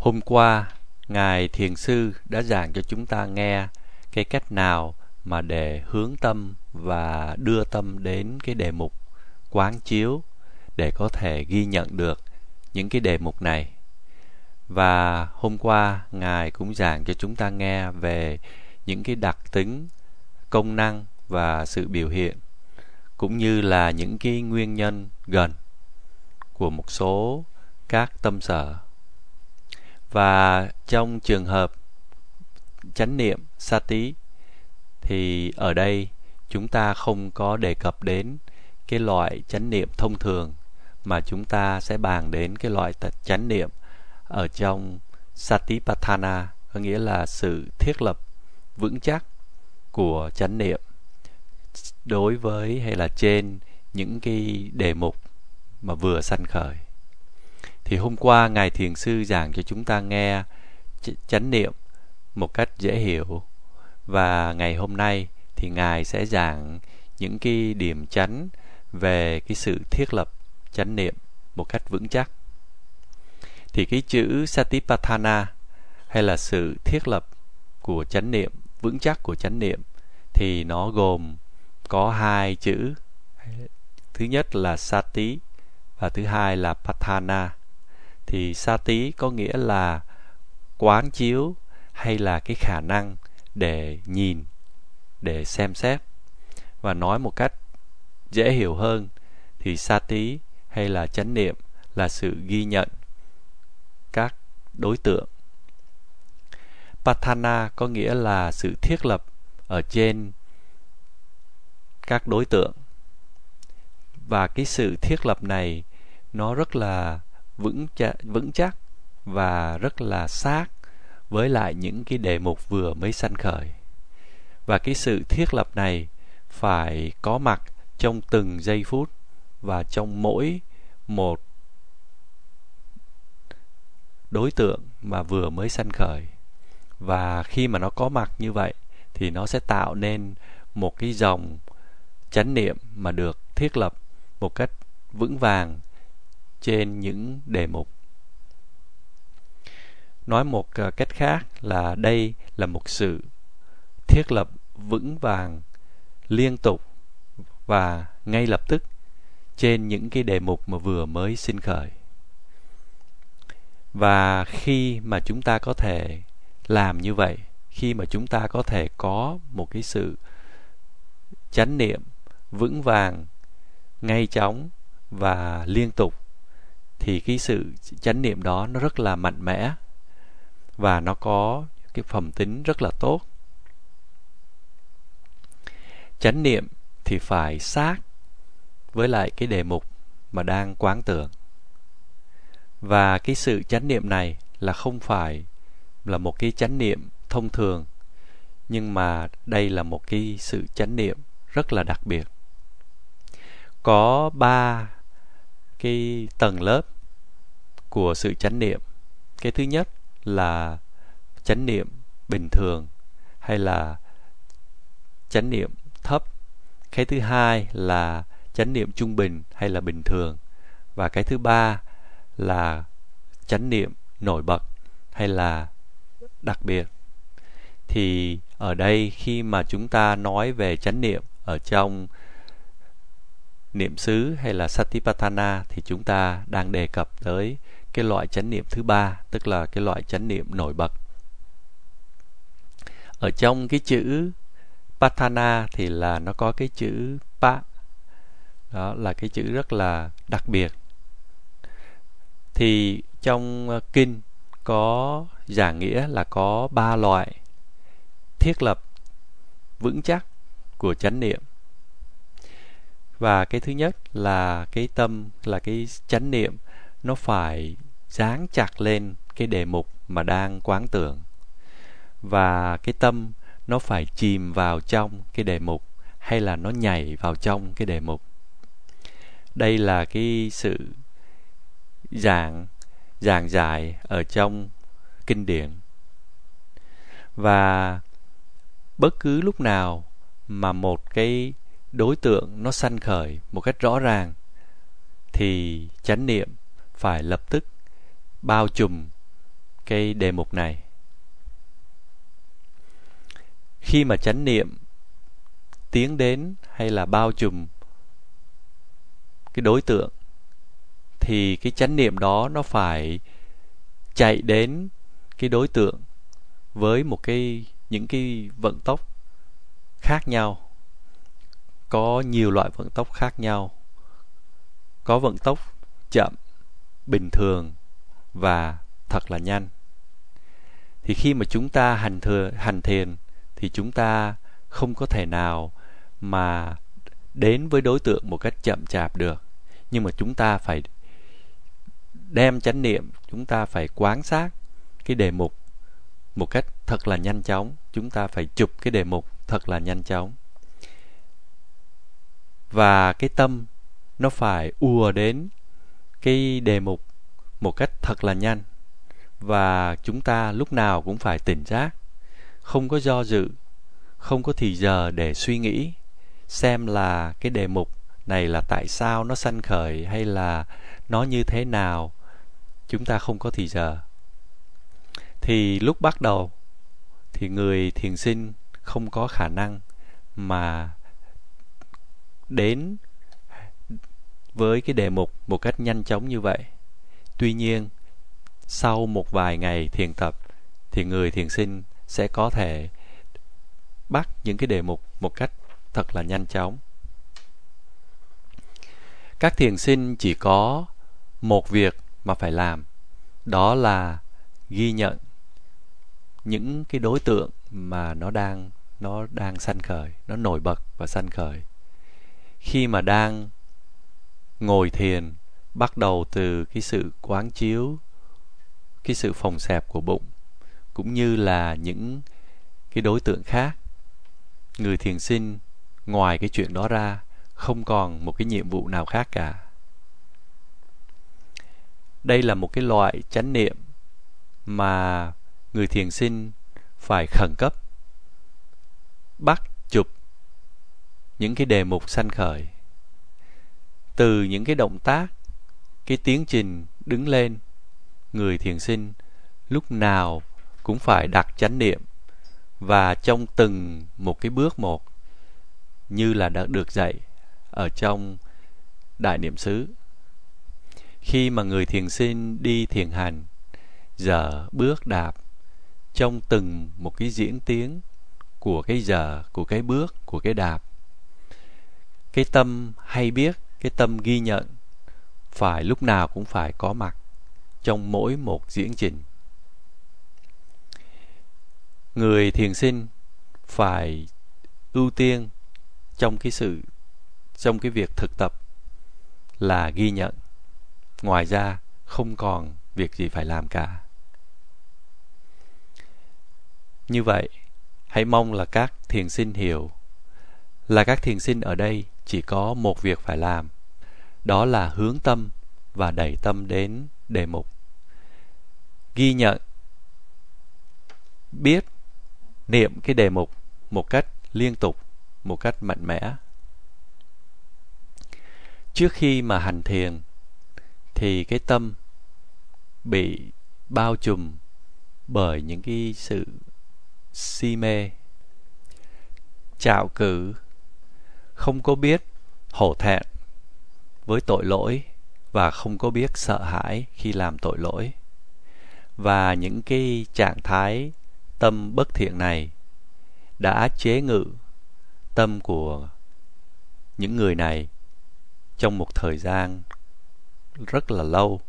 Hôm qua, Ngài Thiền Sư đã giảng cho chúng ta nghe cái cách nào mà để hướng tâm và đưa tâm đến cái đề mục quán chiếu để có thể ghi nhận được những cái đề mục này. Và hôm qua Ngài cũng giảng cho chúng ta nghe về những cái đặc tính, công năng và sự biểu hiện cũng như là những cái nguyên nhân gần của một số các tâm sở và trong trường hợp chánh niệm sati thì ở đây chúng ta không có đề cập đến cái loại chánh niệm thông thường, mà chúng ta sẽ bàn đến cái loại chánh niệm ở trong satipatthana có nghĩa là sự thiết lập vững chắc của chánh niệm đối với hay là trên những cái đề mục mà vừa sanh khởi thì hôm qua ngài thiền sư giảng cho chúng ta nghe chánh niệm một cách dễ hiểu. Và ngày hôm nay thì ngài sẽ giảng những cái điểm chánh về cái sự thiết lập chánh niệm một cách vững chắc. Thì cái chữ satipatthana hay là sự thiết lập của chánh niệm, vững chắc của chánh niệm thì nó gồm có hai chữ. Thứ nhất là sati và thứ hai là patthana thì sa tí có nghĩa là quán chiếu hay là cái khả năng để nhìn, để xem xét. Và nói một cách dễ hiểu hơn thì sa tí hay là chánh niệm là sự ghi nhận các đối tượng. Patana có nghĩa là sự thiết lập ở trên các đối tượng. Và cái sự thiết lập này nó rất là vững chắc, vững chắc và rất là sát với lại những cái đề mục vừa mới sanh khởi. Và cái sự thiết lập này phải có mặt trong từng giây phút và trong mỗi một đối tượng mà vừa mới sanh khởi. Và khi mà nó có mặt như vậy thì nó sẽ tạo nên một cái dòng chánh niệm mà được thiết lập một cách vững vàng trên những đề mục. Nói một ờ, cách khác là đây là một sự thiết lập vững vàng liên tục và ngay lập tức trên những cái đề mục mà vừa mới sinh khởi. Và khi mà chúng ta có thể làm như vậy, khi mà chúng ta có thể có một cái sự chánh niệm vững vàng, ngay chóng và liên tục thì cái sự chánh niệm đó nó rất là mạnh mẽ và nó có cái phẩm tính rất là tốt. Chánh niệm thì phải sát với lại cái đề mục mà đang quán tưởng. Và cái sự chánh niệm này là không phải là một cái chánh niệm thông thường, nhưng mà đây là một cái sự chánh niệm rất là đặc biệt. Có ba cái tầng lớp của sự chánh niệm. Cái thứ nhất là chánh niệm bình thường hay là chánh niệm thấp. Cái thứ hai là chánh niệm trung bình hay là bình thường. Và cái thứ ba là chánh niệm nổi bật hay là đặc biệt. Thì ở đây khi mà chúng ta nói về chánh niệm ở trong niệm xứ hay là satipatthana thì chúng ta đang đề cập tới cái loại chánh niệm thứ ba, tức là cái loại chánh niệm nổi bật. Ở trong cái chữ patthana thì là nó có cái chữ pa, đó là cái chữ rất là đặc biệt. Thì trong ờ, kinh có giảng nghĩa là có ba loại thiết lập vững chắc của chánh niệm và cái thứ nhất là cái tâm, là cái chánh niệm, nó phải dán chặt lên cái đề mục mà đang quán tưởng. Và cái tâm nó phải chìm vào trong cái đề mục, hay là nó nhảy vào trong cái đề mục. Đây là cái sự giảng giảng giải ở trong kinh điển. Và bất cứ lúc nào mà một cái đối tượng nó sanh khởi một cách rõ ràng, thì chánh niệm phải lập tức bao trùm cái đề mục này. Khi mà chánh niệm tiến đến hay là bao trùm cái đối tượng, thì cái chánh niệm đó nó phải chạy đến cái đối tượng với một cái, những cái vận tốc khác nhau có nhiều loại vận tốc khác nhau. Có vận tốc chậm, bình thường và thật là nhanh. Thì khi mà chúng ta hành thừa hành thiền thì chúng ta không có thể nào mà đến với đối tượng một cách chậm chạp được. Nhưng mà chúng ta phải đem chánh niệm, chúng ta phải quán sát cái đề mục một cách thật là nhanh chóng. Chúng ta phải chụp cái đề mục thật là nhanh chóng và cái tâm nó phải ùa đến cái đề mục một cách thật là nhanh. Và chúng ta lúc nào cũng phải tỉnh giác, không có do dự, không có thì giờ để suy nghĩ xem là cái đề mục này là tại sao nó sanh khởi hay là nó như thế nào, chúng ta không có thì giờ. Thì lúc bắt đầu thì người thiền sinh không có khả năng mà đến với cái đề mục một cách nhanh chóng như vậy. Tuy nhiên, sau một vài ngày thiền tập, thì người thiền sinh sẽ có thể bắt những cái đề mục một cách thật là nhanh chóng. Các thiền sinh chỉ có một việc mà phải làm, đó là ghi nhận những cái đối tượng mà nó đang nó đang sanh khởi, nó nổi bật và sanh khởi khi mà đang ngồi thiền, bắt đầu từ cái sự quán chiếu, cái sự phòng xẹp của bụng, cũng như là những cái đối tượng khác. Người thiền sinh ngoài cái chuyện đó ra không còn một cái nhiệm vụ nào khác cả. Đây là một cái loại chánh niệm mà người thiền sinh phải khẩn cấp bắt những cái đề mục sanh khởi. Từ những cái động tác, cái tiến trình đứng lên, người thiền sinh lúc nào cũng phải đặt chánh niệm và trong từng một cái bước một như là đã được dạy ở trong đại niệm xứ. Khi mà người thiền sinh đi thiền hành, giờ bước đạp trong từng một cái diễn tiến của cái giờ, của cái bước, của cái đạp cái tâm hay biết, cái tâm ghi nhận, phải lúc nào cũng phải có mặt trong mỗi một diễn trình. Người thiền sinh phải ưu tiên trong cái sự, trong cái việc thực tập là ghi nhận. Ngoài ra, không còn việc gì phải làm cả. Như vậy, hãy mong là các thiền sinh hiểu là các thiền sinh ở đây chỉ có một việc phải làm, đó là hướng tâm và đẩy tâm đến đề mục. Ghi nhận, biết niệm cái đề mục một cách liên tục, một cách mạnh mẽ. Trước khi mà hành thiền, thì cái tâm bị bao trùm bởi những cái sự si mê trạo cử không có biết hổ thẹn với tội lỗi và không có biết sợ hãi khi làm tội lỗi. Và những cái trạng thái tâm bất thiện này đã chế ngự tâm của những người này trong một thời gian rất là lâu,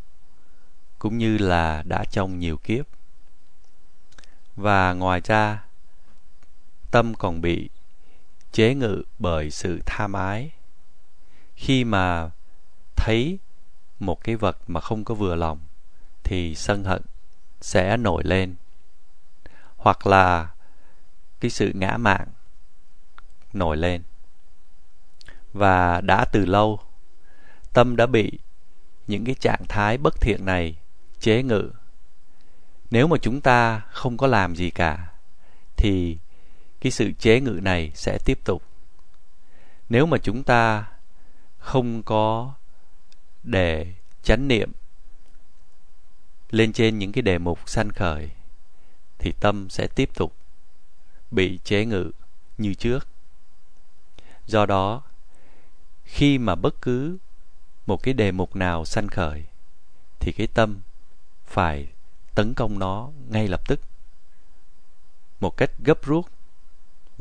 cũng như là đã trong nhiều kiếp. Và ngoài ra, tâm còn bị chế ngự bởi sự tham ái. Khi mà thấy một cái vật mà không có vừa lòng, thì sân hận sẽ nổi lên. Hoặc là cái sự ngã mạn nổi lên. Và đã từ lâu, tâm đã bị những cái trạng thái bất thiện này chế ngự. Nếu mà chúng ta không có làm gì cả, thì cái sự chế ngự này sẽ tiếp tục. Nếu mà chúng ta không có để chánh niệm lên trên những cái đề mục sanh khởi, thì tâm sẽ tiếp tục bị chế ngự như trước. Do đó, khi mà bất cứ một cái đề mục nào sanh khởi, thì cái tâm phải tấn công nó ngay lập tức, một cách gấp rút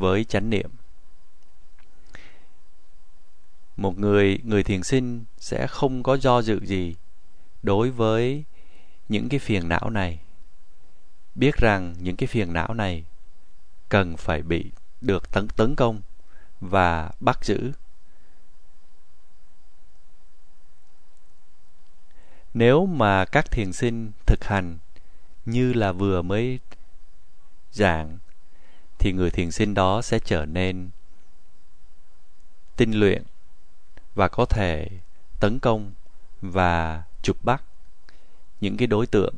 với chánh niệm. Một người người thiền sinh sẽ không có do dự gì đối với những cái phiền não này. Biết rằng những cái phiền não này cần phải bị được tấn tấn công và bắt giữ. Nếu mà các thiền sinh thực hành như là vừa mới giảng thì người thiền sinh đó sẽ trở nên tinh luyện và có thể tấn công và chụp bắt những cái đối tượng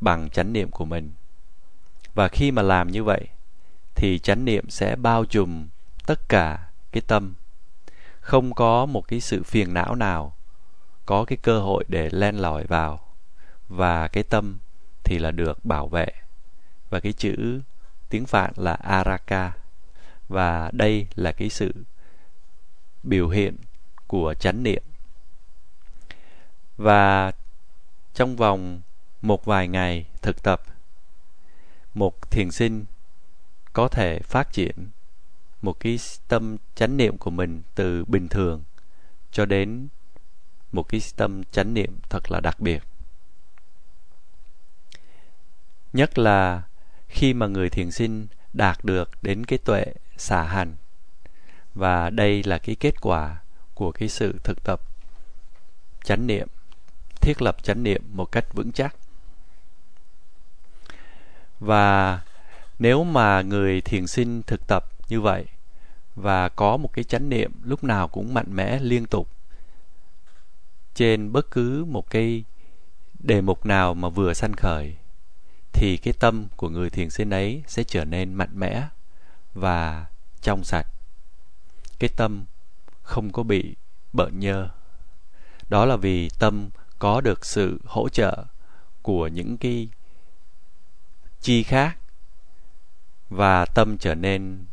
bằng chánh niệm của mình. Và khi mà làm như vậy, thì chánh niệm sẽ bao trùm tất cả cái tâm. Không có một cái sự phiền não nào có cái cơ hội để len lỏi vào, và cái tâm thì là được bảo vệ. Và cái chữ tiếng phạn là araka. Và đây là cái sự biểu hiện của chánh niệm. Và trong vòng một vài ngày thực tập, một thiền sinh có thể phát triển một cái tâm chánh niệm của mình từ bình thường cho đến một cái tâm chánh niệm thật là đặc biệt. Nhất là khi mà người thiền sinh đạt được đến cái tuệ xả hẳn. Và đây là cái kết quả của cái sự thực tập chánh niệm, thiết lập chánh niệm một cách vững chắc. Và nếu mà người thiền sinh thực tập như vậy và có một cái chánh niệm lúc nào cũng mạnh mẽ liên tục trên bất cứ một cái đề mục nào mà vừa sanh khởi thì cái tâm của người thiền sinh ấy sẽ trở nên mạnh mẽ và trong sạch. Cái tâm không có bị bợn nhơ. Đó là vì tâm có được sự hỗ trợ của những cái chi khác và tâm trở nên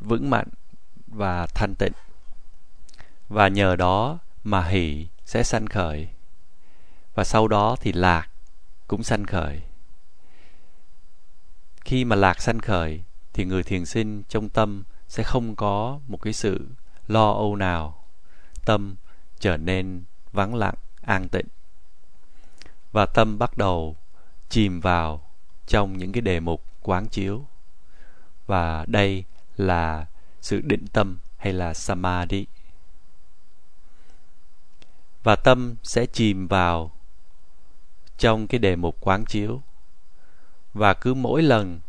vững mạnh và thanh tịnh. Và nhờ đó mà hỷ sẽ sanh khởi. Và sau đó thì lạc cũng sanh khởi khi mà lạc sanh khởi, thì người thiền sinh trong tâm sẽ không có một cái sự lo âu nào. Tâm trở nên vắng lặng, an tịnh. Và tâm bắt đầu chìm vào trong những cái đề mục quán chiếu. Và đây là sự định tâm hay là samadhi. Và tâm sẽ chìm vào trong cái đề mục quán chiếu và cứ mỗi lần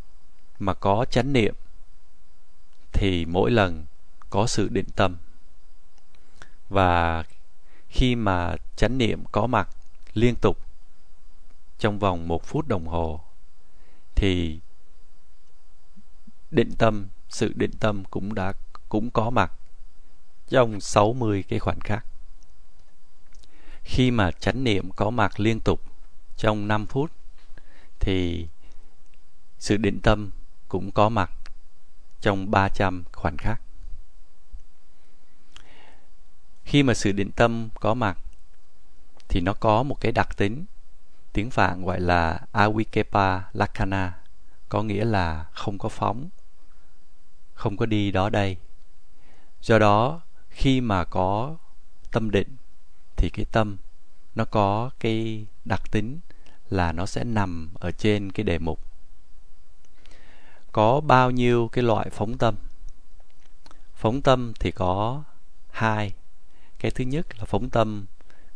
mà có chánh niệm, thì mỗi lần có sự định tâm. Và khi mà chánh niệm có mặt liên tục trong vòng một phút đồng hồ, thì định tâm, sự định tâm cũng đã, cũng có mặt trong 60 cái khoảnh khắc. Khi mà chánh niệm có mặt liên tục trong 5 phút, thì sự định tâm cũng có mặt trong 300 khoảnh khắc. Khi mà sự định tâm có mặt, thì nó có một cái đặc tính. Tiếng Phạn gọi là awikepa Lakana có nghĩa là không có phóng, không có đi đó đây. Do đó, khi mà có tâm định, thì cái tâm nó có cái đặc tính là nó sẽ nằm ở trên cái đề mục có bao nhiêu cái loại phóng tâm? Phóng tâm thì có hai. Cái thứ nhất là phóng tâm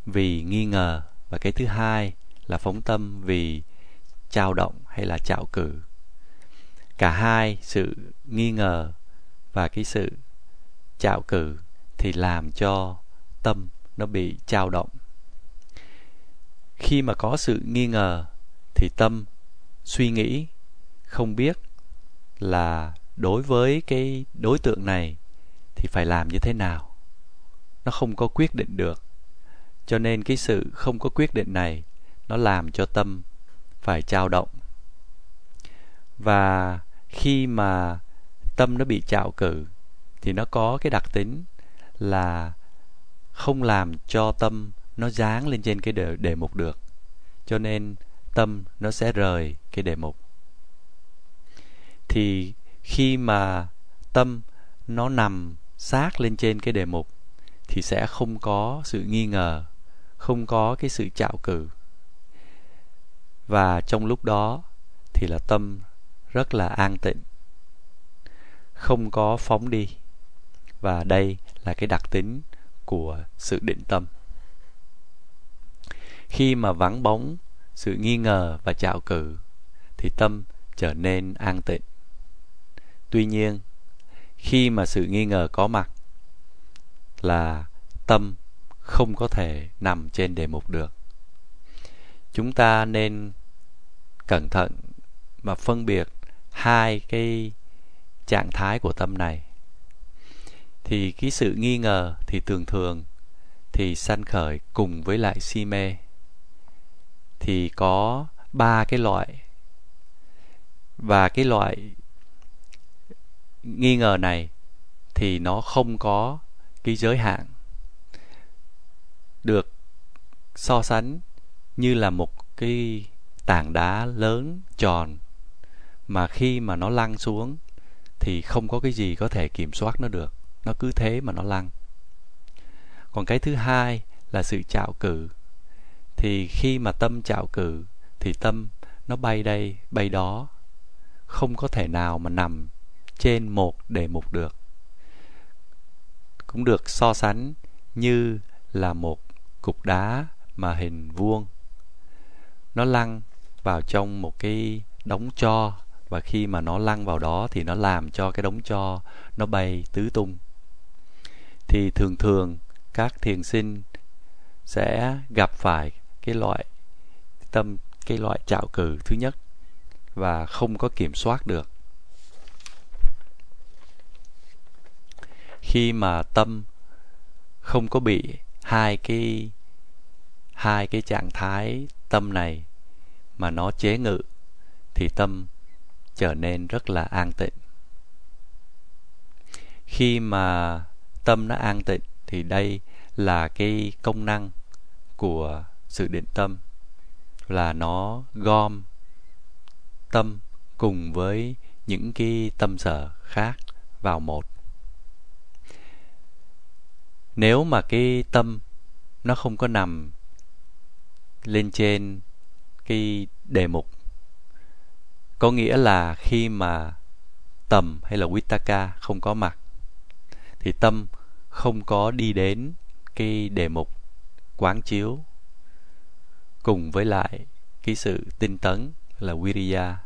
vì nghi ngờ và cái thứ hai là phóng tâm vì trao động hay là trạo cử cả hai sự nghi ngờ và cái sự trạo cử thì làm cho tâm nó bị trao động. Khi mà có sự nghi ngờ thì tâm suy nghĩ, không biết là đối với cái đối tượng này thì phải làm như thế nào? Nó không có quyết định được. Cho nên cái sự không có quyết định này nó làm cho tâm phải trao động. Và khi mà tâm nó bị trạo cử thì nó có cái đặc tính là không làm cho tâm nó dán lên trên cái đề, đề mục được. Cho nên tâm nó sẽ rời cái đề mục thì khi mà tâm nó nằm sát lên trên cái đề mục, thì sẽ không có sự nghi ngờ, không có cái sự trạo cử. Và trong lúc đó thì là tâm rất là an tịnh, không có phóng đi. Và đây là cái đặc tính của sự định tâm. Khi mà vắng bóng, sự nghi ngờ và trạo cử, thì tâm trở nên an tịnh tuy nhiên, khi mà sự nghi ngờ có mặt là tâm không có thể nằm trên đề mục được. Chúng ta nên cẩn thận mà phân biệt hai cái trạng thái của tâm này. Thì cái sự nghi ngờ thì thường thường thì sanh khởi cùng với lại si mê. Thì có ba cái loại và cái loại nghi ngờ này thì nó không có cái giới hạn được so sánh như là một cái tảng đá lớn tròn mà khi mà nó lăn xuống thì không có cái gì có thể kiểm soát nó được. Nó cứ thế mà nó lăn. Còn cái thứ hai là sự trạo cử. Thì khi mà tâm trạo cử thì tâm nó bay đây, bay đó. Không có thể nào mà nằm trên một đề mục được. Cũng được so sánh như là một cục đá mà hình vuông. Nó lăn vào trong một cái đống cho và khi mà nó lăn vào đó thì nó làm cho cái đống cho nó bay tứ tung. Thì thường thường các thiền sinh sẽ gặp phải cái loại tâm, cái loại trạo cử thứ nhất và không có kiểm soát được. Khi mà tâm không có bị hai cái hai cái trạng thái tâm này mà nó chế ngự, thì tâm trở nên rất là an tịnh. Khi mà tâm nó an tịnh, thì đây là cái công năng của sự định tâm, là nó gom tâm cùng với những cái tâm sở khác vào một nếu mà cái tâm nó không có nằm lên trên cái đề mục, có nghĩa là khi mà tầm hay là Vitaka không có mặt, thì tâm không có đi đến cái đề mục quán chiếu cùng với lại cái sự tinh tấn là Viriya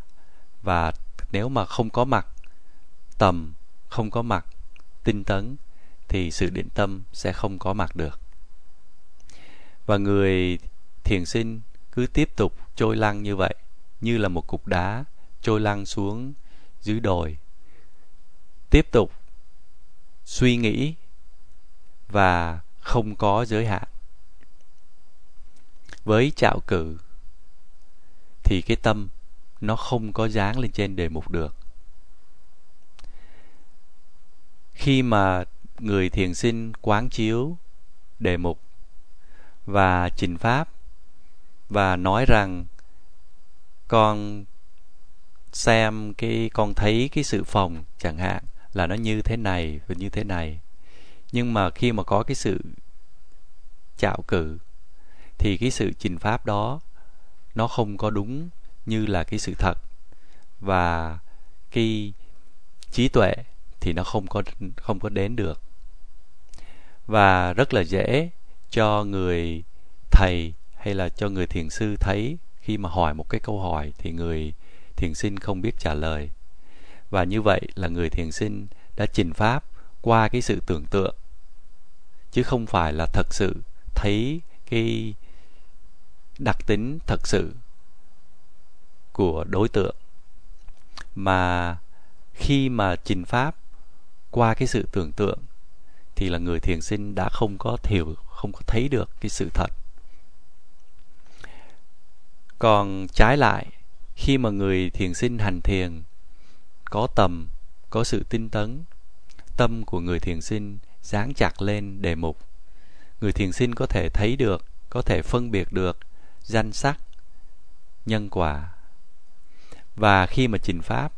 và nếu mà không có mặt, tầm không có mặt, tinh tấn thì sự định tâm sẽ không có mặt được. Và người thiền sinh cứ tiếp tục trôi lăn như vậy, như là một cục đá trôi lăn xuống dưới đồi, tiếp tục suy nghĩ và không có giới hạn. Với trạo cử thì cái tâm nó không có dáng lên trên đề mục được. Khi mà người thiền sinh quán chiếu đề mục và trình pháp và nói rằng con xem cái, con thấy cái sự phòng chẳng hạn là nó như thế này và như thế này. Nhưng mà khi mà có cái sự chạo cử thì cái sự trình pháp đó nó không có đúng như là cái sự thật. Và cái trí tuệ thì nó không có không có đến được và rất là dễ cho người thầy hay là cho người thiền sư thấy. Khi mà hỏi một cái câu hỏi thì người thiền sinh không biết trả lời. Và như vậy là người thiền sinh đã trình pháp qua cái sự tưởng tượng. Chứ không phải là thật sự thấy cái đặc tính thật sự của đối tượng. Mà khi mà trình pháp qua cái sự tưởng tượng thì là người thiền sinh đã không có hiểu, không có thấy được cái sự thật. Còn trái lại, khi mà người thiền sinh hành thiền, có tầm, có sự tinh tấn, tâm của người thiền sinh dán chặt lên đề mục. Người thiền sinh có thể thấy được, có thể phân biệt được danh sắc, nhân quả. Và khi mà trình pháp,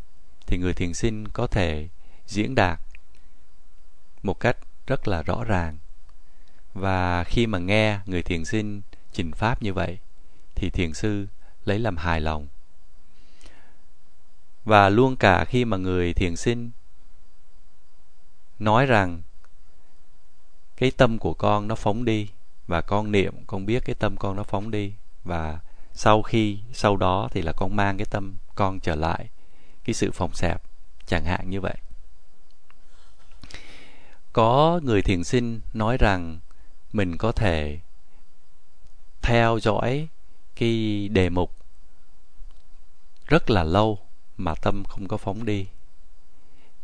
thì người thiền sinh có thể diễn đạt một cách rất là rõ ràng. Và khi mà nghe người thiền sinh trình pháp như vậy, thì thiền sư lấy làm hài lòng. Và luôn cả khi mà người thiền sinh nói rằng, cái tâm của con nó phóng đi, và con niệm, con biết cái tâm con nó phóng đi, và sau khi, sau đó thì là con mang cái tâm con trở lại, cái sự phòng xẹp, chẳng hạn như vậy có người thiền sinh nói rằng mình có thể theo dõi cái đề mục rất là lâu mà tâm không có phóng đi.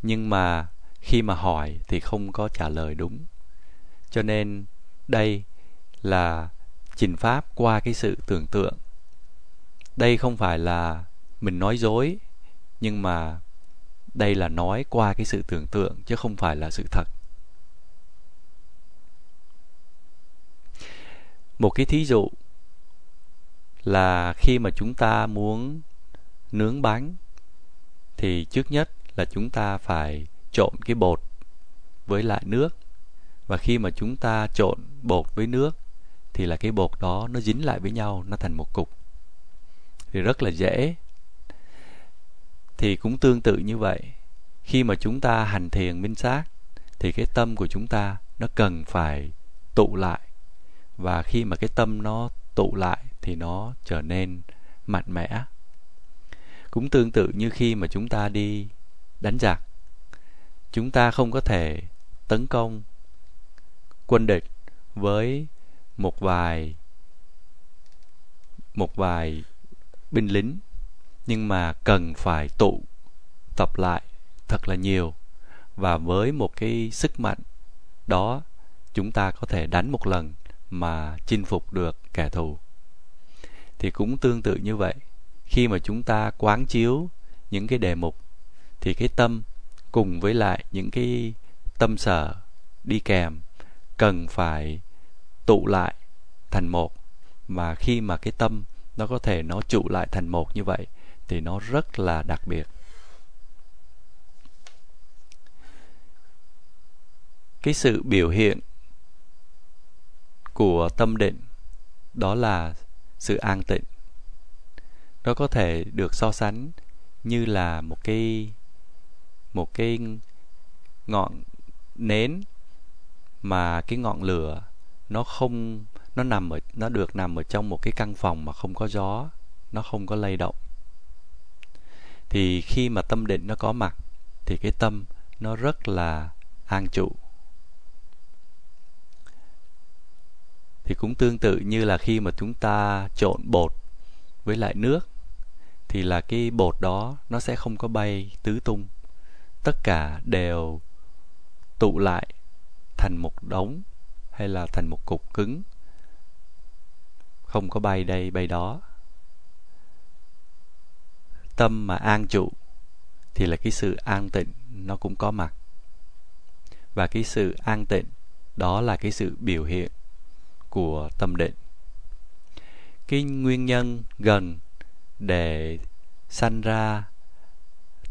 Nhưng mà khi mà hỏi thì không có trả lời đúng. Cho nên đây là trình pháp qua cái sự tưởng tượng. Đây không phải là mình nói dối, nhưng mà đây là nói qua cái sự tưởng tượng chứ không phải là sự thật. Một cái thí dụ là khi mà chúng ta muốn nướng bánh, thì trước nhất là chúng ta phải trộn cái bột với lại nước. Và khi mà chúng ta trộn bột với nước, thì là cái bột đó nó dính lại với nhau, nó thành một cục. Thì rất là dễ. Thì cũng tương tự như vậy. Khi mà chúng ta hành thiền minh sát, thì cái tâm của chúng ta nó cần phải tụ lại và khi mà cái tâm nó tụ lại thì nó trở nên mạnh mẽ. Cũng tương tự như khi mà chúng ta đi đánh giặc, chúng ta không có thể tấn công quân địch với một vài một vài binh lính, nhưng mà cần phải tụ tập lại thật là nhiều. Và với một cái sức mạnh đó, chúng ta có thể đánh một lần mà chinh phục được kẻ thù. Thì cũng tương tự như vậy. Khi mà chúng ta quán chiếu những cái đề mục, thì cái tâm cùng với lại những cái tâm sở đi kèm cần phải tụ lại thành một. Mà khi mà cái tâm nó có thể nó trụ lại thành một như vậy, thì nó rất là đặc biệt. Cái sự biểu hiện của tâm định đó là sự an tịnh. Nó có thể được so sánh như là một cái một cái ngọn nến mà cái ngọn lửa nó không, nó nằm ở, nó được nằm ở trong một cái căn phòng mà không có gió, nó không có lay động. Thì khi mà tâm định nó có mặt, thì cái tâm nó rất là an trụ. Thì cũng tương tự như là khi mà chúng ta trộn bột với lại nước, thì là cái bột đó nó sẽ không có bay tứ tung. Tất cả đều tụ lại thành một đống hay là thành một cục cứng, không có bay đây, bay đó. Tâm mà an trụ thì là cái sự an tịnh nó cũng có mặt. Và cái sự an tịnh đó là cái sự biểu hiện của tâm định. Cái nguyên nhân gần để sanh ra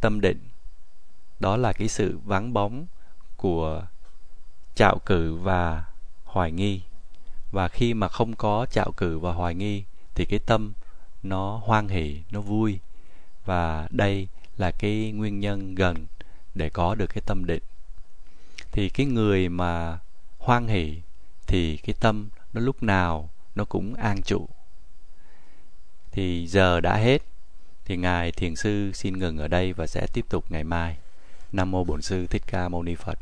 tâm định, đó là cái sự vắng bóng của trạo cử và hoài nghi. Và khi mà không có trạo cử và hoài nghi, thì cái tâm nó hoan hỷ, nó vui. Và đây là cái nguyên nhân gần để có được cái tâm định. Thì cái người mà hoan hỷ, thì cái tâm nó lúc nào nó cũng an trụ. Thì giờ đã hết, thì ngài thiền sư xin ngừng ở đây và sẽ tiếp tục ngày mai. Nam mô bổn sư thích ca mâu ni phật.